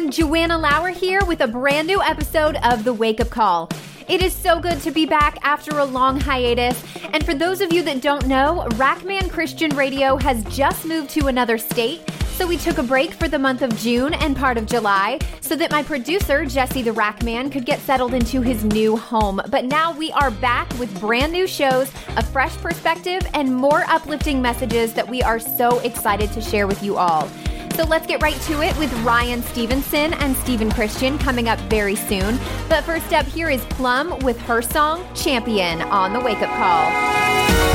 everyone. Joanna Lower here with a brand new episode of The Wake Up Call. It is so good to be back after a long hiatus. And for those of you that don't know, Rackman Christian Radio has just moved to another state. So we took a break for the month of June and part of July so that my producer, Jesse the Rackman, could get settled into his new home. But now we are back with brand new shows, a fresh perspective, and more uplifting messages that we are so excited to share with you all. So let's get right to it with Ryan Stevenson and Stephen Christian coming up very soon. But first up, here is Plumb with her song Champion on the Wake Up Call.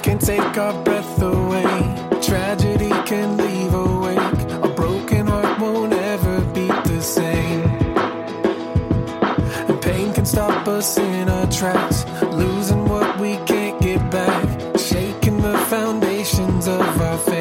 Grief can take our breath away. Tragedy can leave awake. A broken heart won't ever be the same. And pain can stop us in our tracks. Losing what we can't get back. Shaking the foundations of our faith.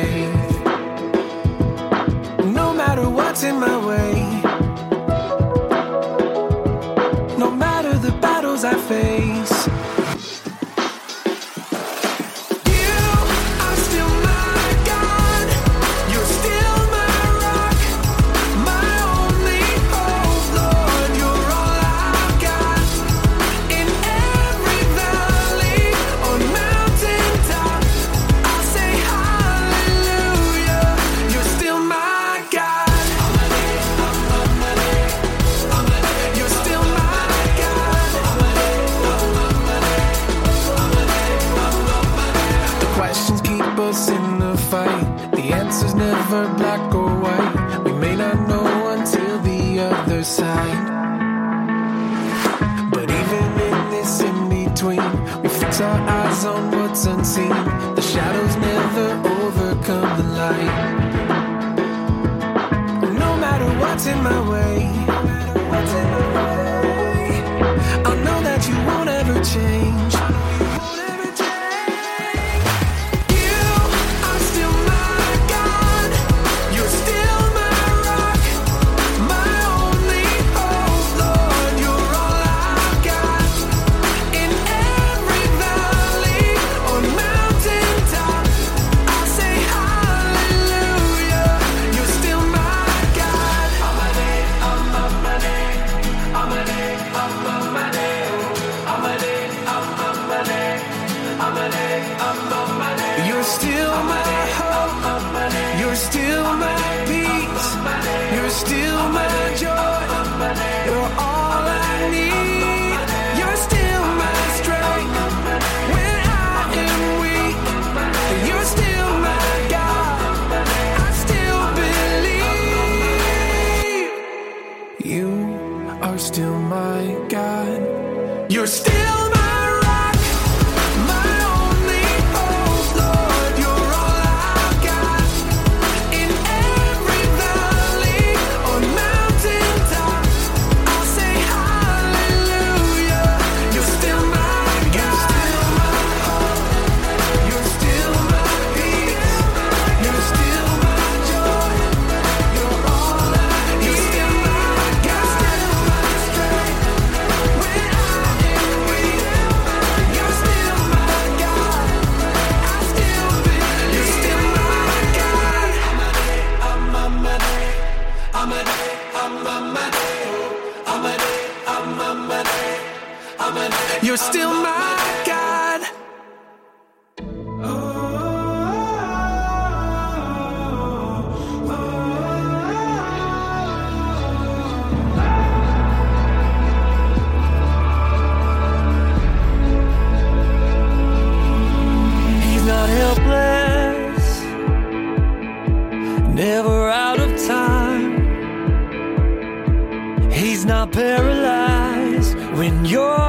eyes on what's unseen. The shadows never overcome the light. Oh, no matter what's in my way, I know that you won't ever change. paralyzed when you're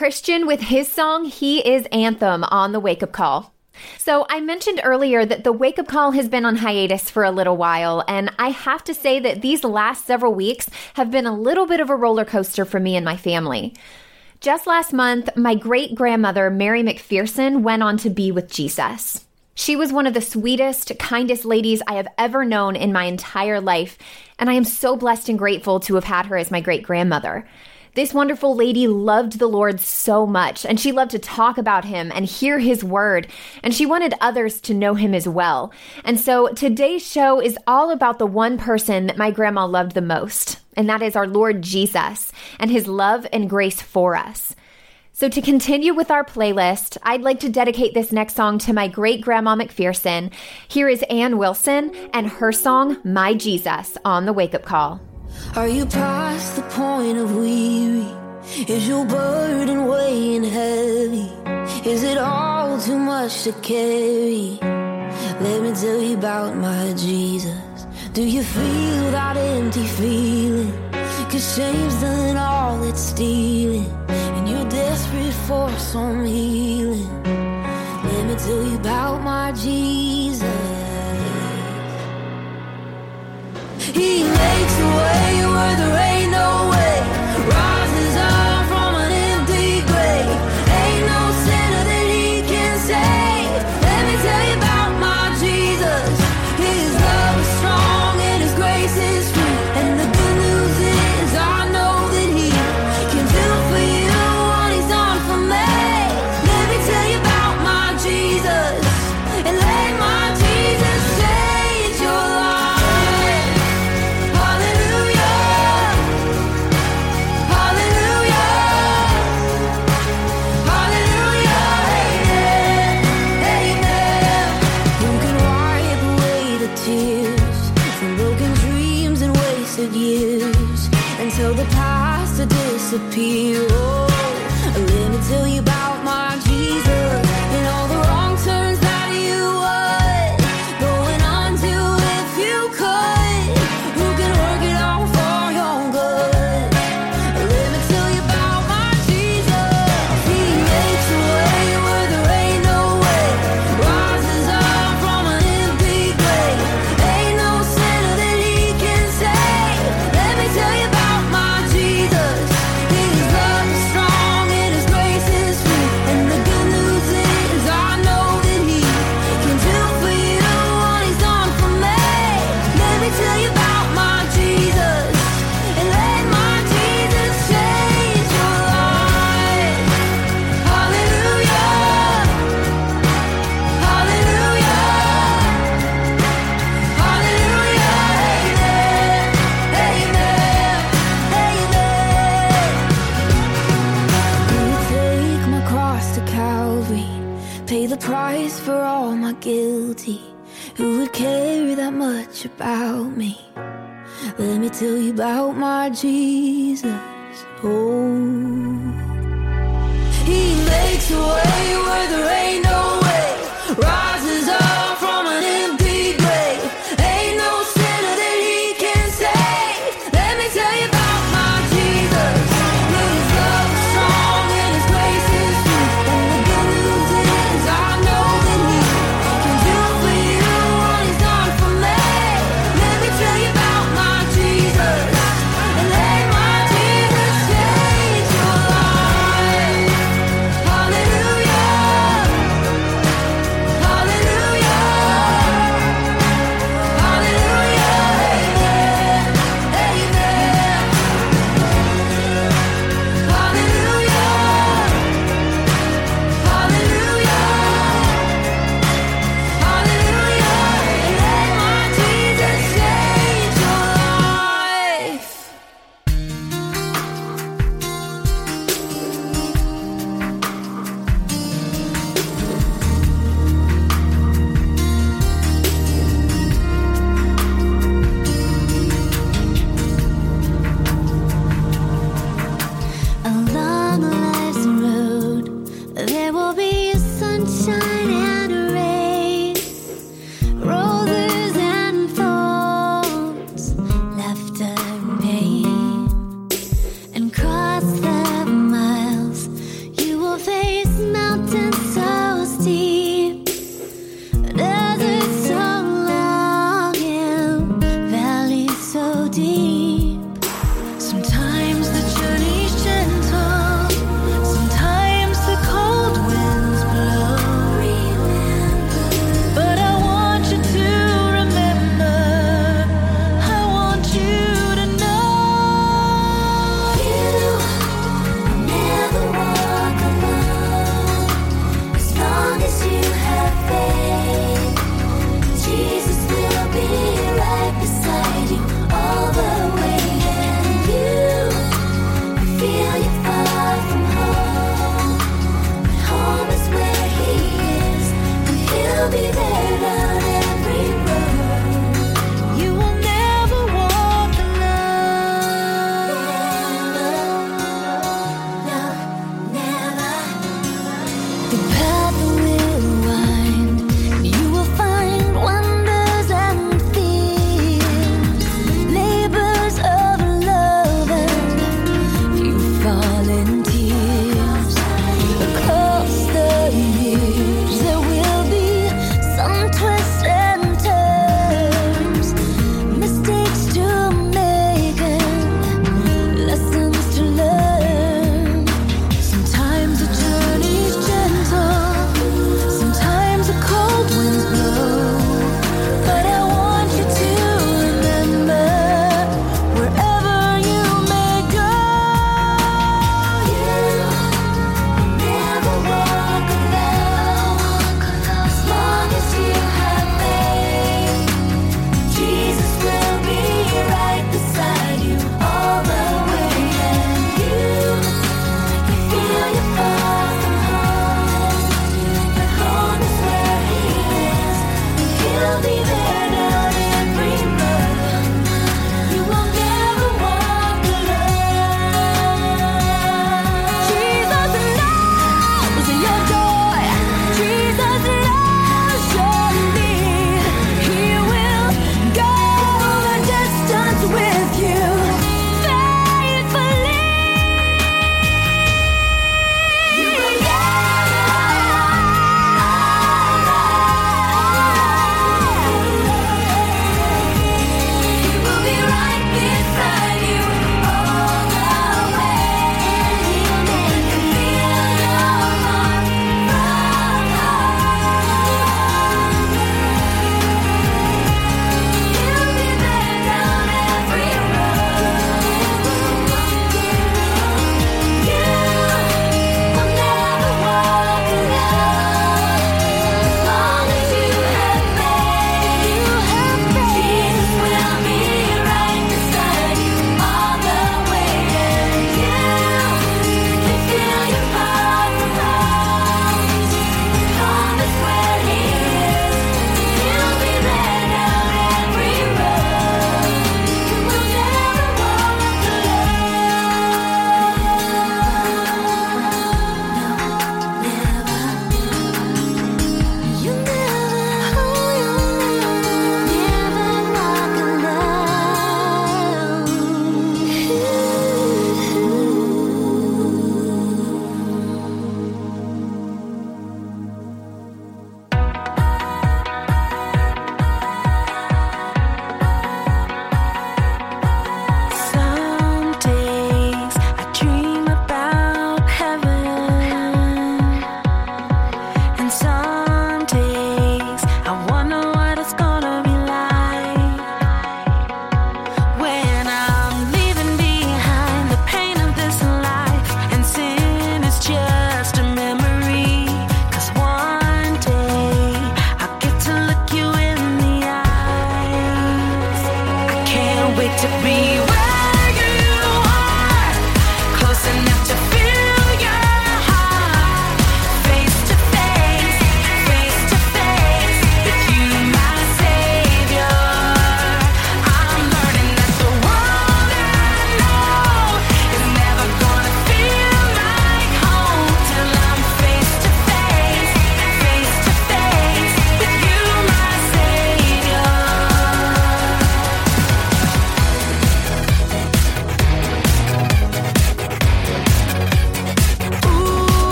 Christian with his song He is Anthem on the Wake Up Call. So, I mentioned earlier that the Wake Up Call has been on hiatus for a little while, and I have to say that these last several weeks have been a little bit of a roller coaster for me and my family. Just last month, my great grandmother, Mary McPherson, went on to be with Jesus. She was one of the sweetest, kindest ladies I have ever known in my entire life, and I am so blessed and grateful to have had her as my great grandmother. This wonderful lady loved the Lord so much, and she loved to talk about him and hear his word, and she wanted others to know him as well. And so today's show is all about the one person that my grandma loved the most, and that is our Lord Jesus and his love and grace for us. So, to continue with our playlist, I'd like to dedicate this next song to my great grandma McPherson. Here is Anne Wilson and her song, My Jesus, on the wake up call. Are you past the point of weary? Is your burden weighing heavy? Is it all too much to carry? Let me tell you about my Jesus. Do you feel that empty feeling? Cause shame's done all it's stealing. And you're desperate for some healing. Let me tell you about my Jesus. He makes a way where there ain't no way.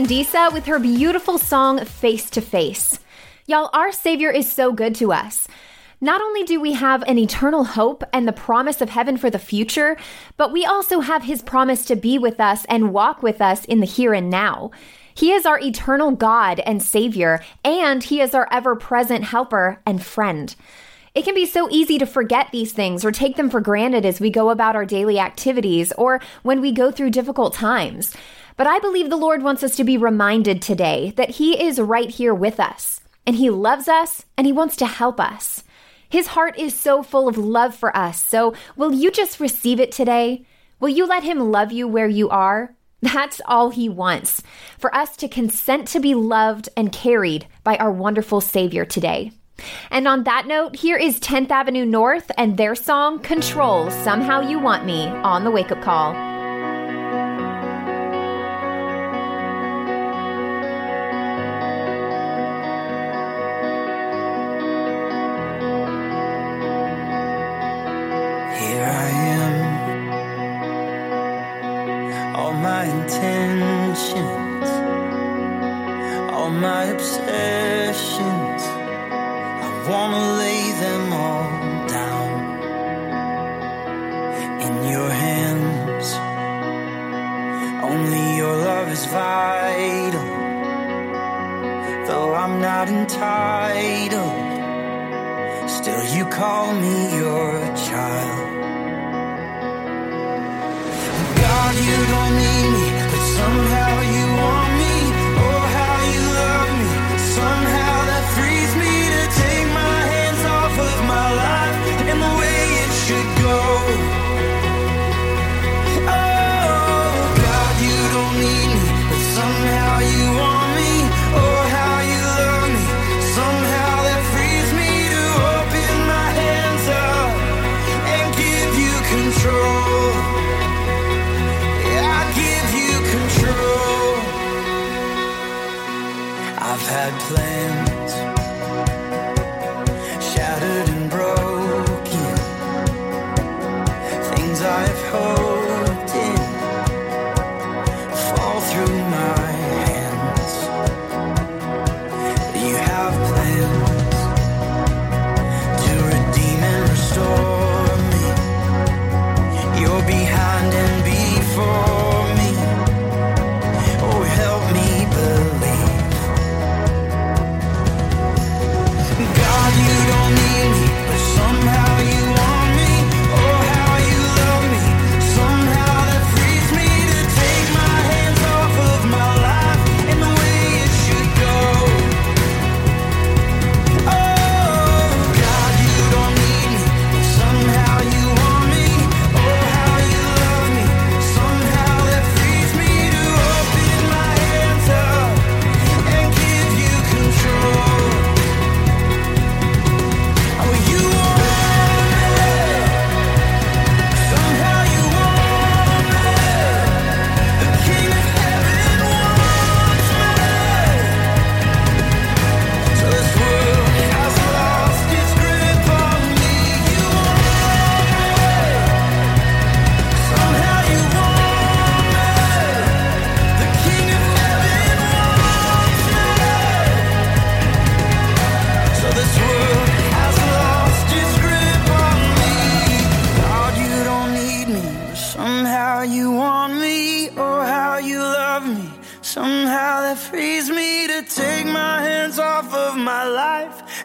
With her beautiful song Face to Face. Y'all, our Savior is so good to us. Not only do we have an eternal hope and the promise of heaven for the future, but we also have his promise to be with us and walk with us in the here and now. He is our eternal God and Savior, and He is our ever present helper and friend. It can be so easy to forget these things or take them for granted as we go about our daily activities or when we go through difficult times. But I believe the Lord wants us to be reminded today that He is right here with us, and He loves us, and He wants to help us. His heart is so full of love for us, so will you just receive it today? Will you let Him love you where you are? That's all He wants for us to consent to be loved and carried by our wonderful Savior today. And on that note, here is 10th Avenue North and their song Control Somehow You Want Me on the wake up call. Vital. Though I'm not entitled, still you call me your child. God, you don't need me, but somehow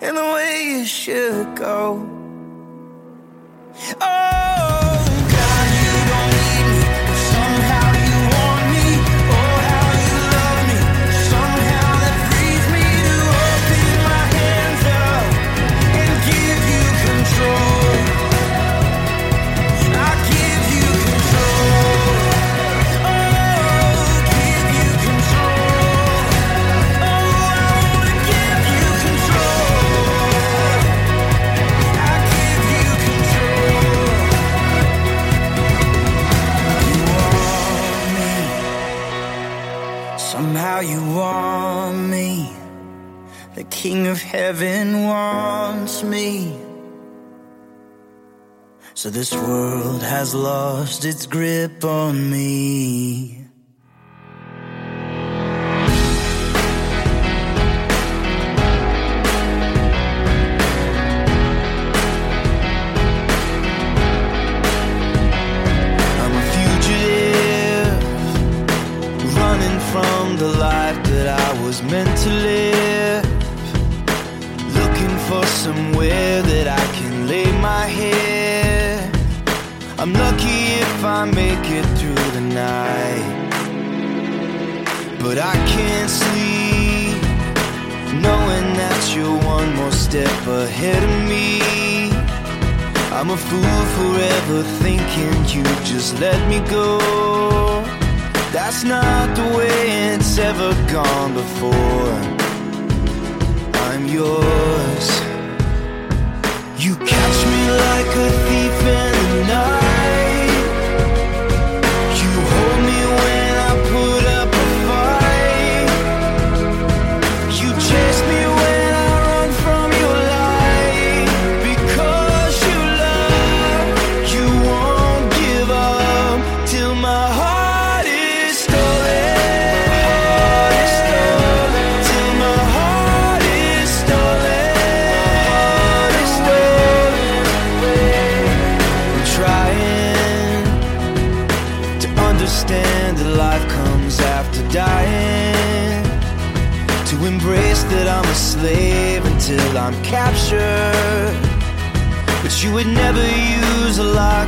and the way it should go. Oh, King of Heaven wants me. So this world has lost its grip on me. meant to live somewhere that I can lay my head. I'm lucky if I make it through the night. But I can't sleep, knowing that you're one more step ahead of me. I'm a fool forever thinking you just let me go. That's not the way it's ever gone before. I'm yours. I'm captured. But you would never use a lock.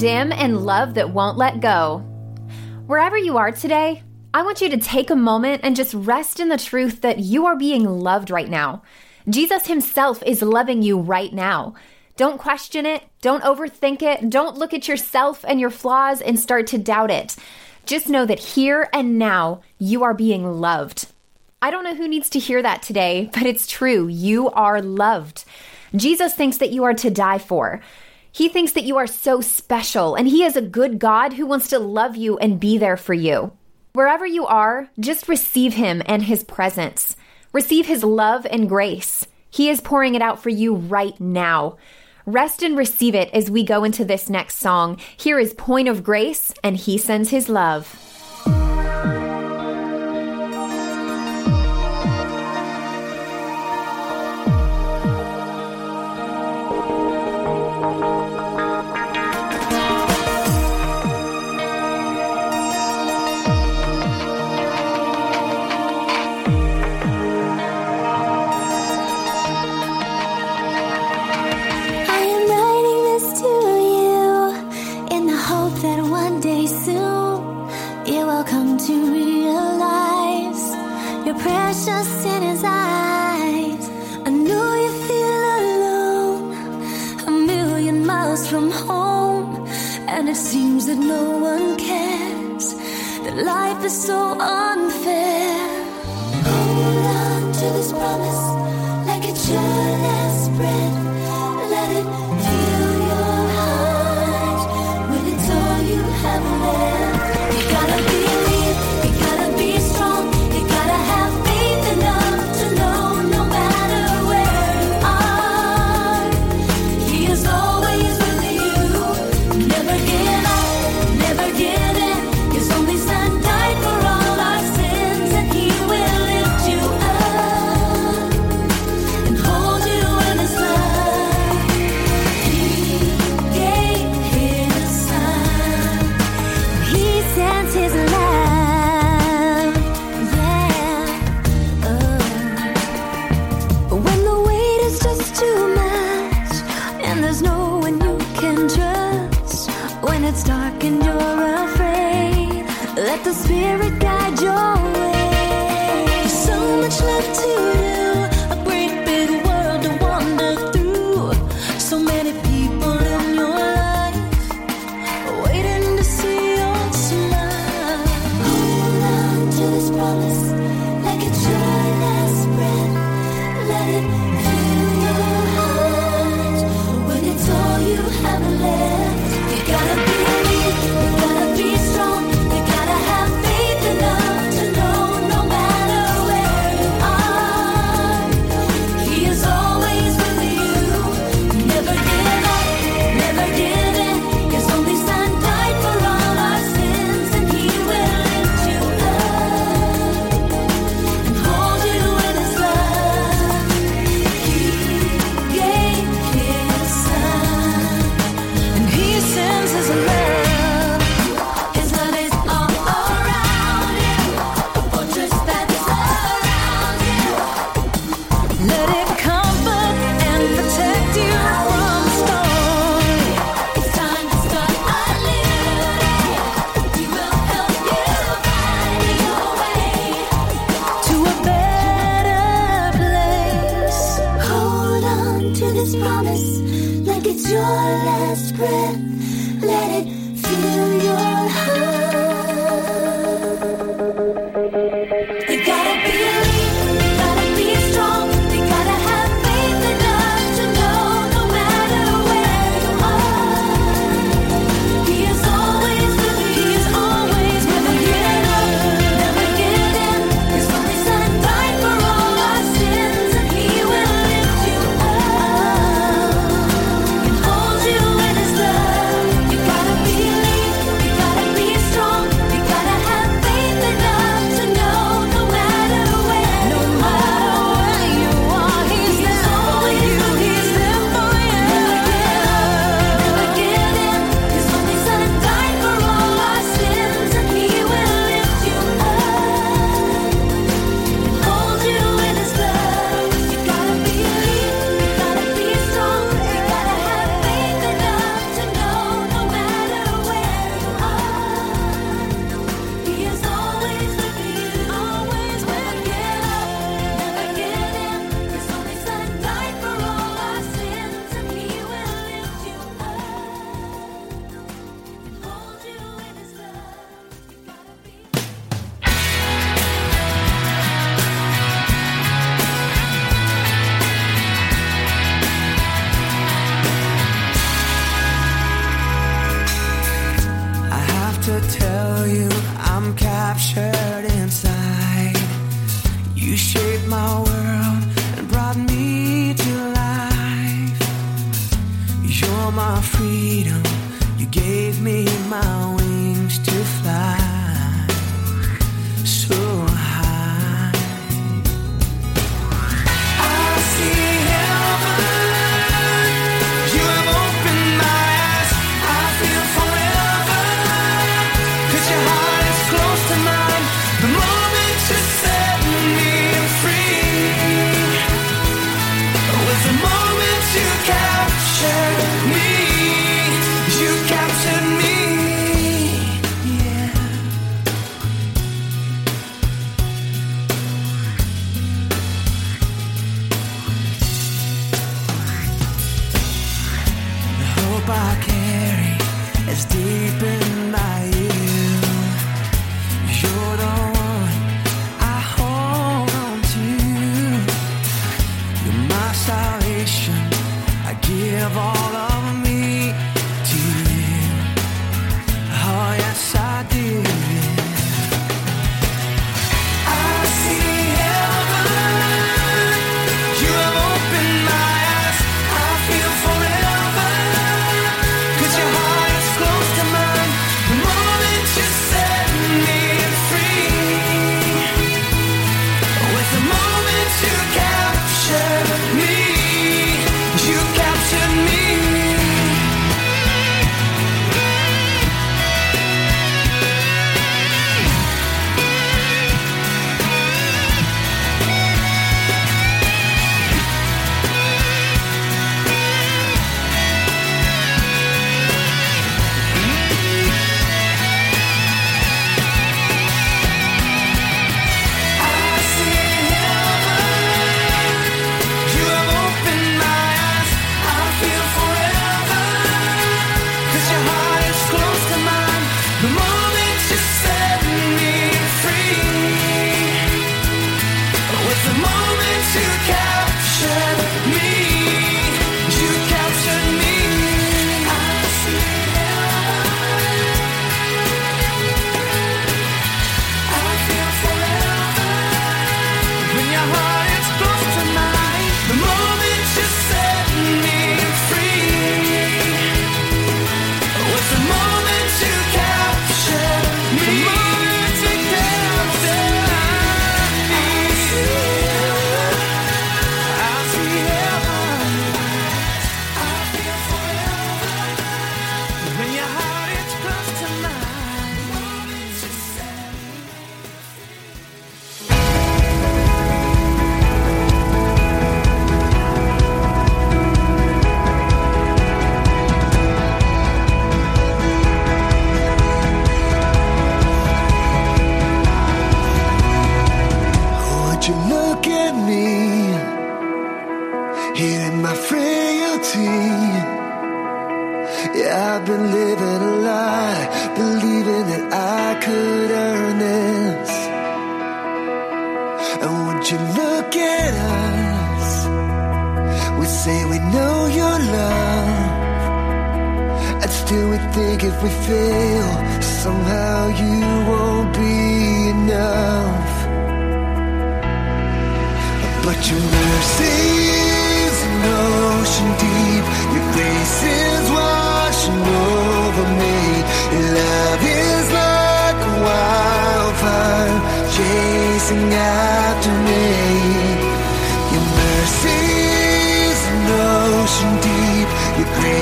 Dim and Love That Won't Let Go. Wherever you are today, I want you to take a moment and just rest in the truth that you are being loved right now. Jesus Himself is loving you right now. Don't question it. Don't overthink it. Don't look at yourself and your flaws and start to doubt it. Just know that here and now, you are being loved. I don't know who needs to hear that today, but it's true. You are loved. Jesus thinks that you are to die for. He thinks that you are so special, and He is a good God who wants to love you and be there for you. Wherever you are, just receive Him and His presence. Receive His love and grace. He is pouring it out for you right now. Rest and receive it as we go into this next song. Here is Point of Grace, and He sends His love.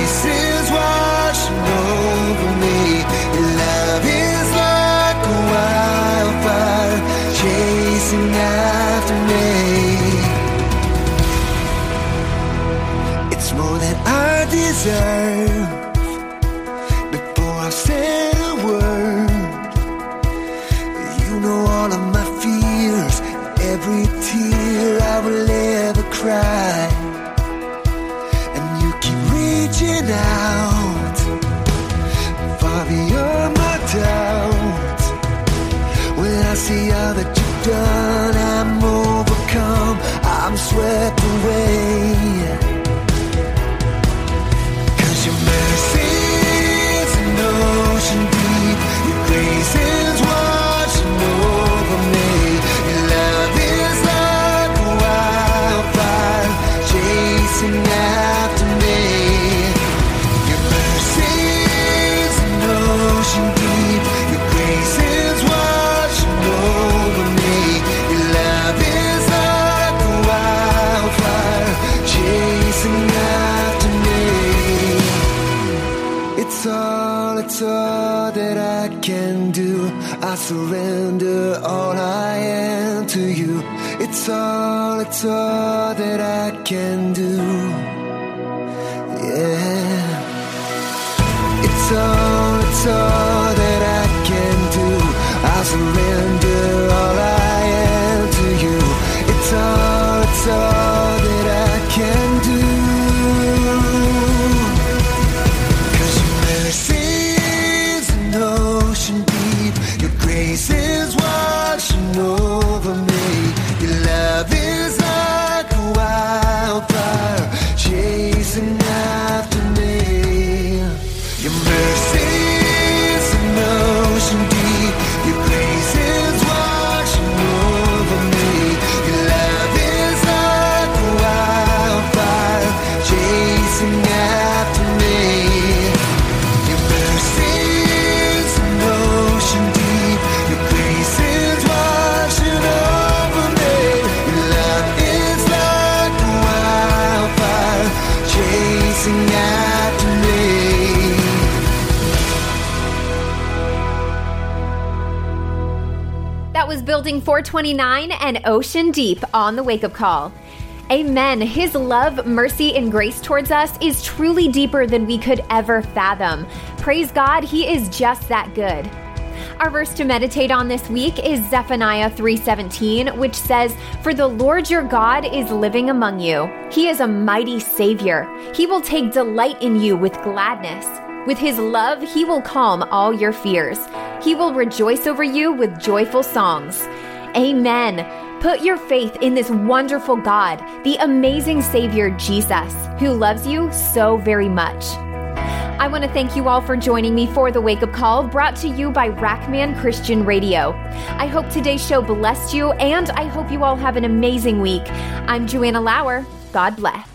Your 29 and Ocean Deep on the wake up call. Amen. His love, mercy, and grace towards us is truly deeper than we could ever fathom. Praise God, He is just that good. Our verse to meditate on this week is Zephaniah 3:17, which says, "For the Lord your God is living among you. He is a mighty savior. He will take delight in you with gladness. With his love, he will calm all your fears. He will rejoice over you with joyful songs. Amen. Put your faith in this wonderful God, the amazing Savior Jesus, who loves you so very much. I want to thank you all for joining me for the wake up call brought to you by Rackman Christian Radio. I hope today's show blessed you, and I hope you all have an amazing week. I'm Joanna Lower. God bless.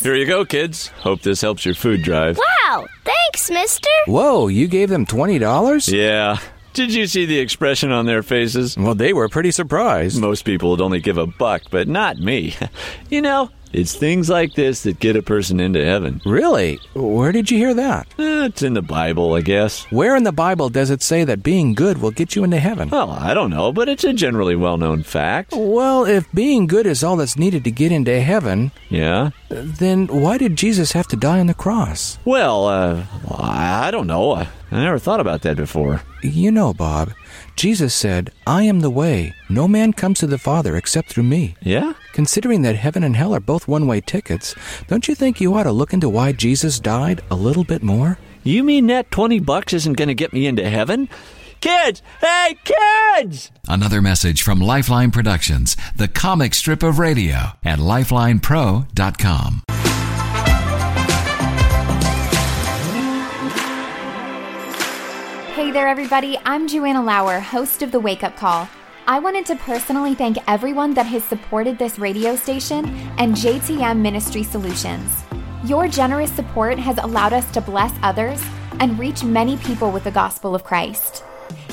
Here you go, kids. Hope this helps your food drive. Wow, thanks, mister. Whoa, you gave them $20? Yeah. Did you see the expression on their faces? Well, they were pretty surprised. Most people would only give a buck, but not me. You know, it's things like this that get a person into heaven. Really? Where did you hear that? Eh, it's in the Bible, I guess. Where in the Bible does it say that being good will get you into heaven? Well, I don't know, but it's a generally well known fact. Well, if being good is all that's needed to get into heaven, Yeah? then why did Jesus have to die on the cross? Well, uh, I don't know. I never thought about that before. You know, Bob, Jesus said, I am the way. No man comes to the Father except through me. Yeah? Considering that heaven and hell are both one way tickets, don't you think you ought to look into why Jesus died a little bit more? You mean that 20 bucks isn't going to get me into heaven? kids! Hey, kids! Another message from Lifeline Productions, the comic strip of radio at lifelinepro.com. Hey there, everybody. I'm Joanna Lower, host of The Wake Up Call. I wanted to personally thank everyone that has supported this radio station and JTM Ministry Solutions. Your generous support has allowed us to bless others and reach many people with the gospel of Christ.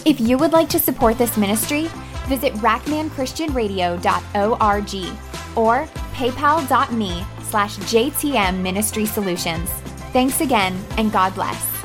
If you would like to support this ministry, visit rackmanchristianradio.org or paypal.me slash JTM Ministry Solutions. Thanks again, and God bless.